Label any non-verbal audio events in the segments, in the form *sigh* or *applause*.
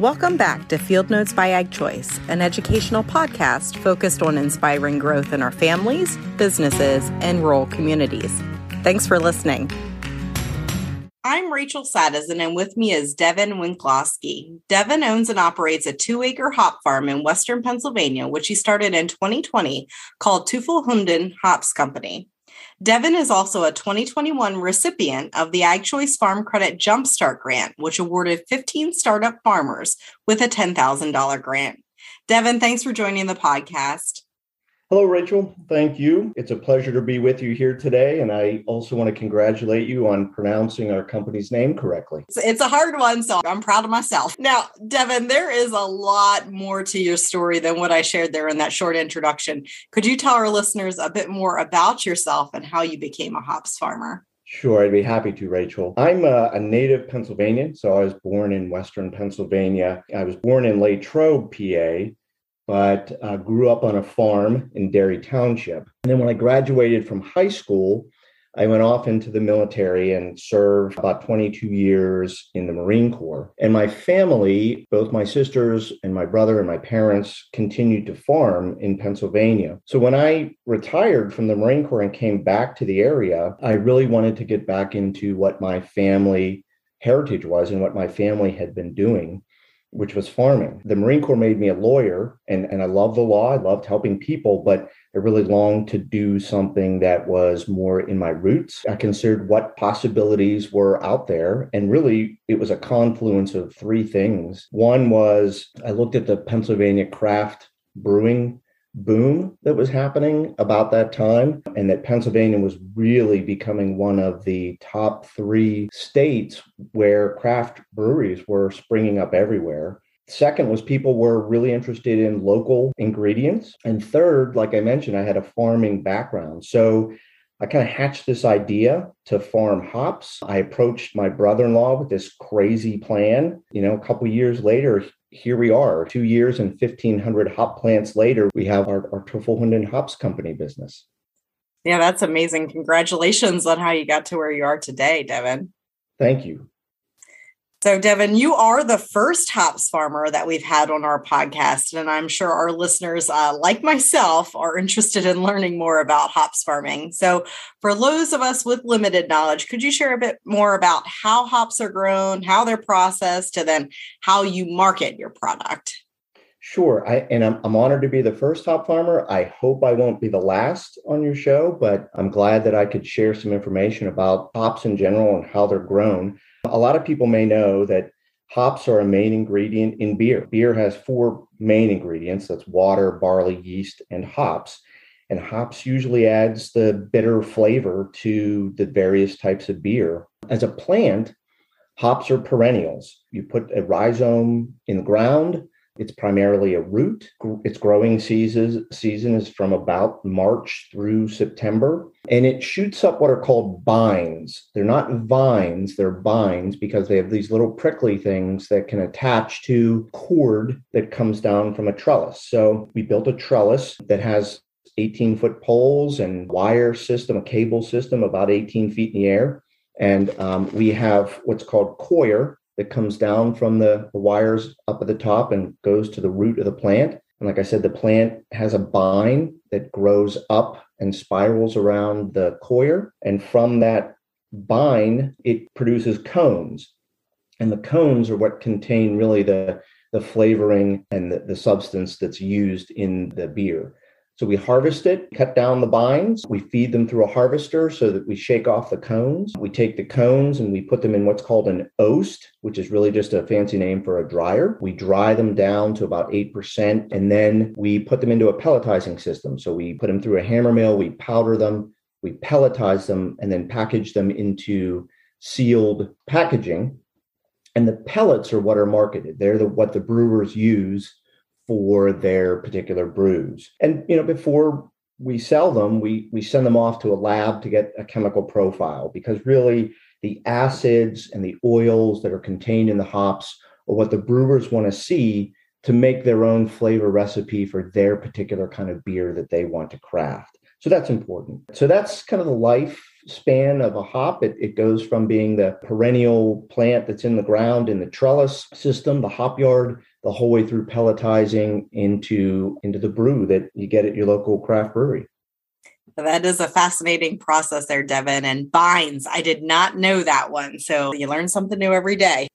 Welcome back to Field Notes by Ag Choice, an educational podcast focused on inspiring growth in our families, businesses, and rural communities. Thanks for listening. I'm Rachel Sadison, and with me is Devin Winklowski. Devin owns and operates a two acre hop farm in Western Pennsylvania, which he started in 2020 called Teufelhunden Hops Company. Devin is also a 2021 recipient of the Ag Choice Farm Credit Jumpstart Grant, which awarded 15 startup farmers with a $10,000 grant. Devin, thanks for joining the podcast. Hello, Rachel. Thank you. It's a pleasure to be with you here today. And I also want to congratulate you on pronouncing our company's name correctly. It's a hard one, so I'm proud of myself. Now, Devin, there is a lot more to your story than what I shared there in that short introduction. Could you tell our listeners a bit more about yourself and how you became a hops farmer? Sure, I'd be happy to, Rachel. I'm a, a, native Pennsylvanian, so I was born in Western Pennsylvania. I was born in Latrobe, PA, but uh, grew up on a farm in Derry Township. And then when I graduated from high school, I went off into the military and served about 22 years in the Marine Corps. And my family, both my sisters and my brother and my parents, continued to farm in Pennsylvania. So when I retired from the Marine Corps and came back to the area, I really wanted to get back into what my family heritage was and what my family had been doing which was farming. The Marine Corps made me a lawyer, and, and I love the law. I loved helping people, but I really longed to do something that was more in my roots. I considered what possibilities were out there, and really it was a confluence of three things. One was I looked at the Pennsylvania craft brewing boom that was happening about that time, and that Pennsylvania was really becoming one of the top three states where craft breweries were springing up everywhere. Second was people were really interested in local ingredients. And third, like I mentioned, I had a farming background. So I kind of hatched this idea to farm hops. I approached my brother-in-law with this crazy plan. You know, a couple years later, here we are, two years and 1,500 hop plants later, we have our, our Teufelhunden Hops Company business. Yeah, that's amazing. Congratulations on how you got to where you are today, Devin. Thank you. So, Devin, you are the first hops farmer that we've had on our podcast. And I'm sure our listeners, uh, like myself, are interested in learning more about hops farming. So, for those of us with limited knowledge, could you share a bit more about how hops are grown, how they're processed, and then how you market your product? Sure. I, and I'm, I'm honored to be the first hop farmer. I hope I won't be the last on your show, but I'm glad that I could share some information about hops in general and how they're grown. A lot of people may know that hops are a main ingredient in beer. Beer has four main ingredients that's water, barley, yeast, and hops. And hops usually adds the bitter flavor to the various types of beer. As a plant, hops are perennials. You put a rhizome in the ground, it's primarily a root. Its growing season, season is from about March through September. And it shoots up what are called bines. They're not vines, they're bines because they have these little prickly things that can attach to cord that comes down from a trellis. So we built a trellis that has 18 foot poles and wire system, a cable system about 18 feet in the air. And um, we have what's called coir, that comes down from the, the wires up at the top and goes to the root of the plant. And like I said, the plant has a bine that grows up and spirals around the coir. And from that bine, it produces cones. And the cones are what contain really the, the flavoring and the, the substance that's used in the beer. So we harvest it, cut down the bines, we feed them through a harvester so that we shake off the cones. We take the cones and we put them in what's called an oast, which is really just a fancy name for a dryer. We dry them down to about 8% and then we put them into a pelletizing system. So we put them through a hammer mill, we powder them, we pelletize them, and then package them into sealed packaging. And the pellets are what are marketed. They're the, what the brewers use for their particular brews. And you know, before we sell them, we we send them off to a lab to get a chemical profile because really the acids and the oils that are contained in the hops are what the brewers want to see to make their own flavor recipe for their particular kind of beer that they want to craft. So that's important. So that's kind of the life lifespan of a hop. It, it goes from being the perennial plant that's in the ground in the trellis system, the hop yard, the whole way through pelletizing into, into the brew that you get at your local craft brewery. That is a fascinating process there, Devin. And bines, I did not know that one. So you learn something new every day.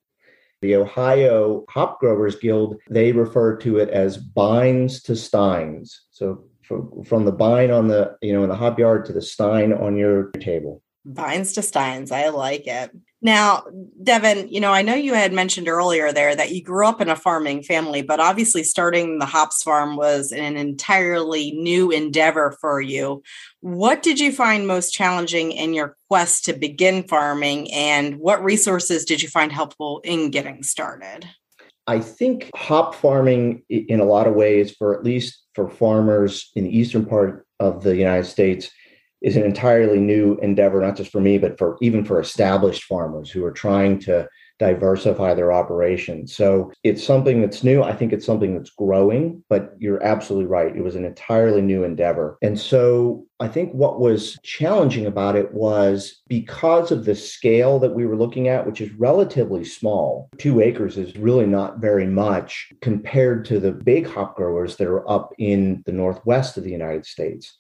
The Ohio Hop Growers Guild, they refer to it as bines to steins. So from, from the bine on the, you know, in the hop yard to the stein on your table. Bines to steins. I like it. Now, Devin, you know, I know you had mentioned earlier there that you grew up in a farming family, but obviously starting the hops farm was an entirely new endeavor for you. What did you find most challenging in your quest to begin farming, and what resources did you find helpful in getting started? I think hop farming, in a lot of ways, for at least for farmers in the eastern part of the United States, is an entirely new endeavor, not just for me, but for even for established farmers who are trying to diversify their operations. So it's something that's new. I think it's something that's growing, but you're absolutely right. It was an entirely new endeavor. And so I think what was challenging about it was because of the scale that we were looking at, which is relatively small, two acres is really not very much compared to the big hop growers that are up in the Northwest of the United States.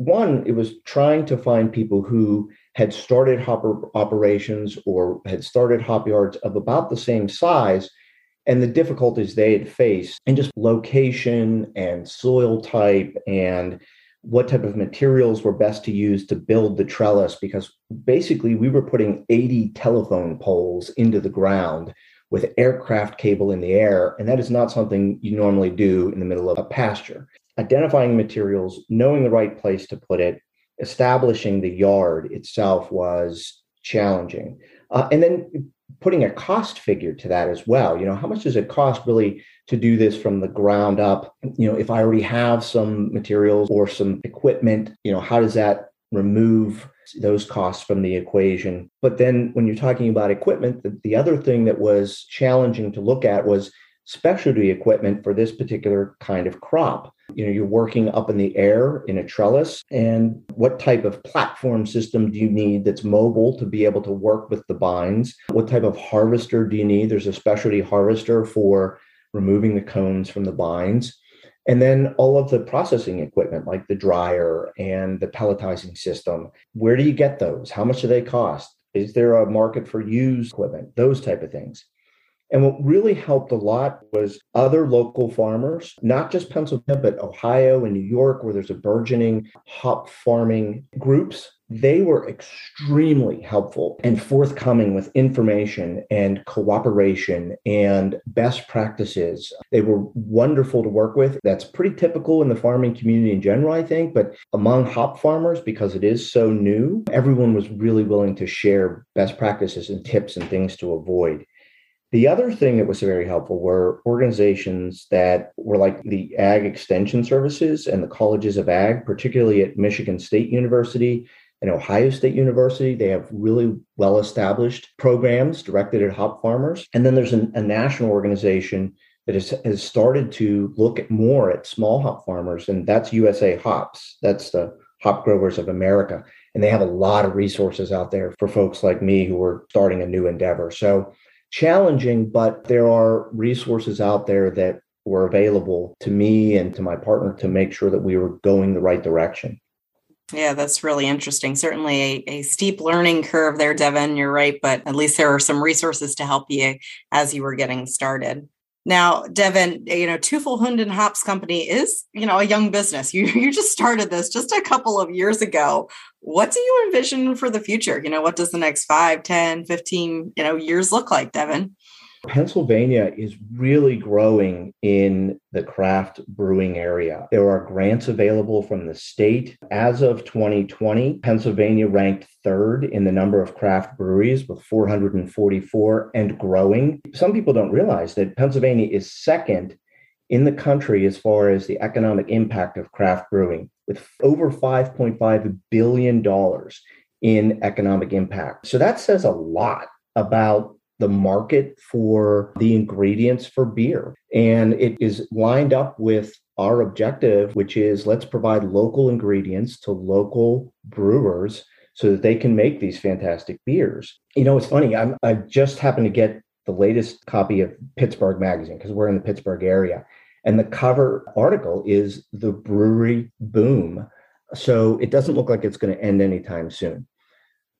One, it was trying to find people who had started hopper operations or had started hop yards of about the same size and the difficulties they had faced and just location and soil type and what type of materials were best to use to build the trellis because basically we were putting 80 telephone poles into the ground with aircraft cable in the air. And that is not something you normally do in the middle of a pasture identifying materials, knowing the right place to put it, establishing the yard itself was challenging. Uh, and then putting a cost figure to that as well. You know, how much does it cost really to do this from the ground up? You know, if I already have some materials or some equipment, you know, how does that remove those costs from the equation? But then when you're talking about equipment, the, the other thing that was challenging to look at was specialty equipment for this particular kind of crop. You know, you're working up in the air in a trellis, and what type of platform system do you need that's mobile to be able to work with the bines? What type of harvester do you need? There's a specialty harvester for removing the cones from the bines. And then all of the processing equipment like the dryer and the pelletizing system. Where do you get those? How much do they cost? Is there a market for used equipment? Those type of things. And what really helped a lot was other local farmers, not just Pennsylvania, but Ohio and New York, where there's a burgeoning hop farming groups. They were extremely helpful and forthcoming with information and cooperation and best practices. They were wonderful to work with. That's pretty typical in the farming community in general, I think. But among hop farmers, because it is so new, everyone was really willing to share best practices and tips and things to avoid. The other thing that was very helpful were organizations that were like the Ag Extension Services and the colleges of Ag, particularly at Michigan State University and Ohio State University. They have really well established programs directed at hop farmers. And then there's an, a national organization that has, has started to look at more at small hop farmers, and that's USA Hops. That's the Hop Growers of America. And they have a lot of resources out there for folks like me who are starting a new endeavor. So challenging, but there are resources out there that were available to me and to my partner to make sure that we were going the right direction. Yeah, that's really interesting. Certainly a, a, steep learning curve there, Devin. You're right, but at least there are some resources to help you as you were getting started. Now, Devin, you know, Teufelhunden Hops Company is, you know, a young business. You *laughs* you just started this just a couple of years ago. What do you envision for the future? You know, what does the next 5, 10, 15, you know, years look like, Devin? Pennsylvania is really growing in the craft brewing area. There are grants available from the state. As of 2020, Pennsylvania ranked third in the number of craft breweries with 444 and growing. Some people don't realize that Pennsylvania is second in the country as far as the economic impact of craft brewing, with over $5.5 billion in economic impact. So that says a lot about the market for the ingredients for beer. And it is lined up with our objective, which is let's provide local ingredients to local brewers so that they can make these fantastic beers. You know, it's funny. I'm, I just happened to get the latest copy of Pittsburgh Magazine because we're in the Pittsburgh area. And the cover article is the brewery boom. So it doesn't look like it's going to end anytime soon.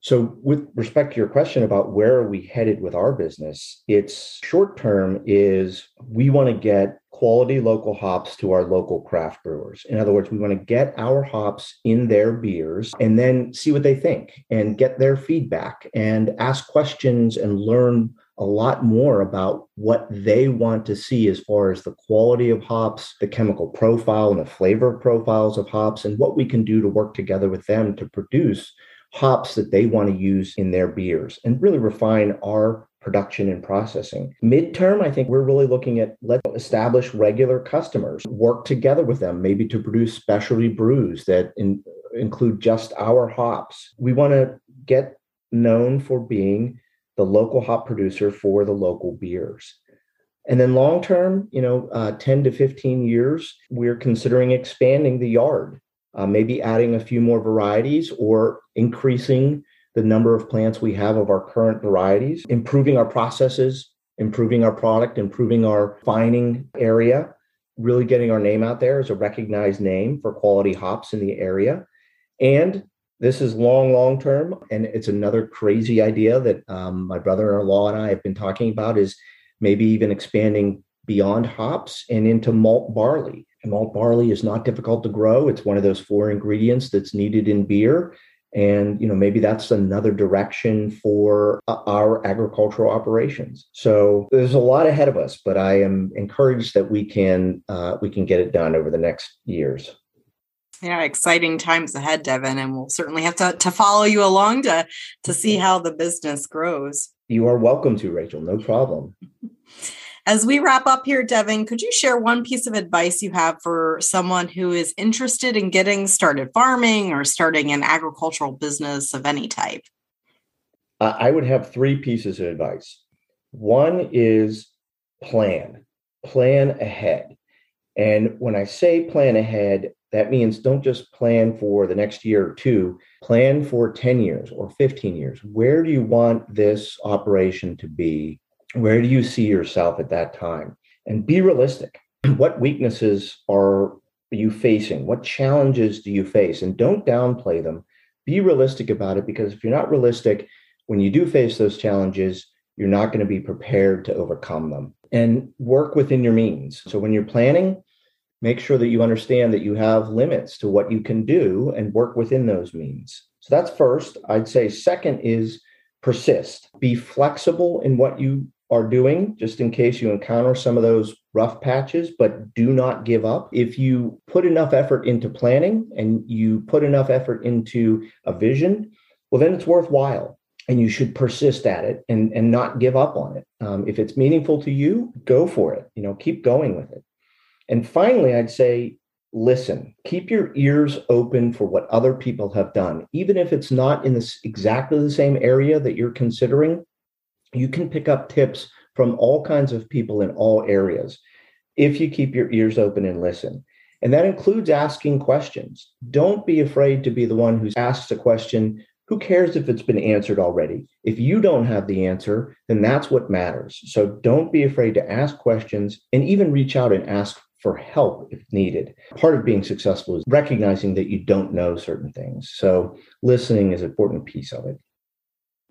So, with respect to your question about where are we headed with our business, it's short term is we want to get quality local hops to our local craft brewers. In other words, we want to get our hops in their beers and then see what they think and get their feedback and ask questions and learn a lot more about what they want to see as far as the quality of hops, the chemical profile and the flavor profiles of hops, and what we can do to work together with them to produce hops that they want to use in their beers and really refine our production and processing. Midterm, I think we're really looking at let's establish regular customers, work together with them, maybe to produce specialty brews that in, include just our hops. We want to get known for being the local hop producer for the local beers. And then long term, you know, uh, 10 to 15 years, we're considering expanding the yard uh, maybe adding a few more varieties or increasing the number of plants we have of our current varieties, improving our processes, improving our product, improving our fining area, really getting our name out there as a recognized name for quality hops in the area. And this is long, long term. And it's another crazy idea that um, my brother in law and I have been talking about is maybe even expanding beyond hops and into malt barley. And malt barley is not difficult to grow. It's one of those four ingredients that's needed in beer. And you know maybe that's another direction for uh, our agricultural operations. So there's a lot ahead of us, but I am encouraged that we can uh, we can get it done over the next years. Yeah, exciting times ahead, Devin, and we'll certainly have to, to follow you along to to see how the business grows. You are welcome to, Rachel. No problem. *laughs* As we wrap up here, Devin, could you share one piece of advice you have for someone who is interested in getting started farming or starting an agricultural business of any type? I would have three pieces of advice. One is plan, plan ahead. And when I say plan ahead, that means don't just plan for the next year or two, plan for 10 years or 15 years. Where do you want this operation to be where do you see yourself at that time? And be realistic. *clears throat* What weaknesses are you facing? What challenges do you face? And don't downplay them. Be realistic about it because if you're not realistic, when you do face those challenges, you're not going to be prepared to overcome them. And work within your means. So when you're planning, make sure that you understand that you have limits to what you can do and work within those means. So that's first. I'd say second is persist. Be flexible in what you are doing, just in case you encounter some of those rough patches, but do not give up. If you put enough effort into planning and you put enough effort into a vision, well, then it's worthwhile and you should persist at it and, and not give up on it. Um, if it's meaningful to you, go for it. You know, keep going with it. And finally, I'd say listen keep your ears open for what other people have done even if it's not in this exactly the same area that you're considering you can pick up tips from all kinds of people in all areas if you keep your ears open and listen. And that includes asking questions. Don't be afraid to be the one who asks a question. Who cares if it's been answered already? If you don't have the answer, then that's what matters. So don't be afraid to ask questions and even reach out and ask for help if needed. Part of being successful is recognizing that you don't know certain things. So listening is an important piece of it.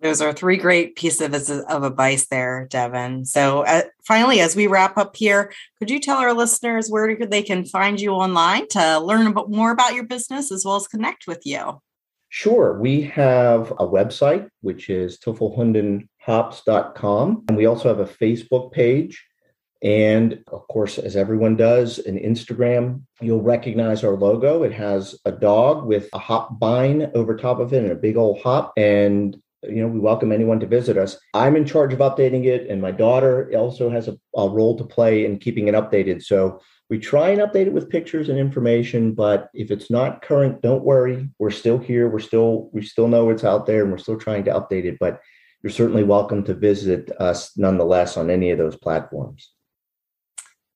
Those are three great pieces of advice there, Devin. So, uh, finally, as we wrap up here, could you tell our listeners where they can find you online to learn more about your business as well as connect with you? Sure. We have a website, which is teufelhundenhops.com. And we also have a Facebook page. And of course, as everyone does, an Instagram, you'll recognize our logo. It has a dog with a hop vine over top of it and a big old hop. And you know, we welcome anyone to visit us. I'm in charge of updating it, and my daughter also has a, a, role to play in keeping it updated. So we try and update it with pictures and information, but if it's not current, don't worry. We're still here. We're still we still know it's out there, and we're still trying to update it. But you're certainly welcome to visit us nonetheless on any of those platforms.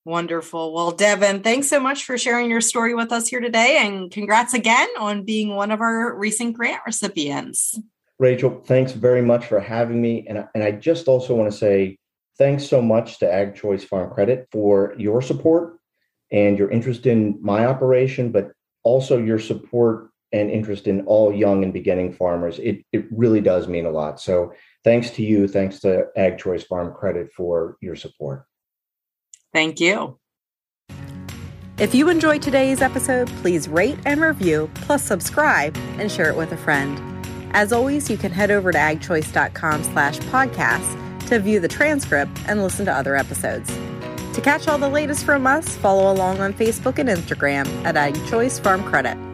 Wonderful. Well, Devin, thanks so much for sharing your story with us here today. And congrats again on being one of our recent grant recipients. Rachel, thanks very much for having me. And, and I just also want to say thanks so much to Ag Choice Farm Credit for your support and your interest in my operation, but also your support and interest in all young and beginning farmers. It, it really does mean a lot. So thanks to you. Thanks to Ag Choice Farm Credit for your support. Thank you. If you enjoyed today's episode, please rate and review, plus subscribe and share it with a friend. As always, you can head over to agchoice.com slash podcasts to view the transcript and listen to other episodes. To catch all the latest from us, follow along on Facebook and Instagram at AgChoice Farm Credit.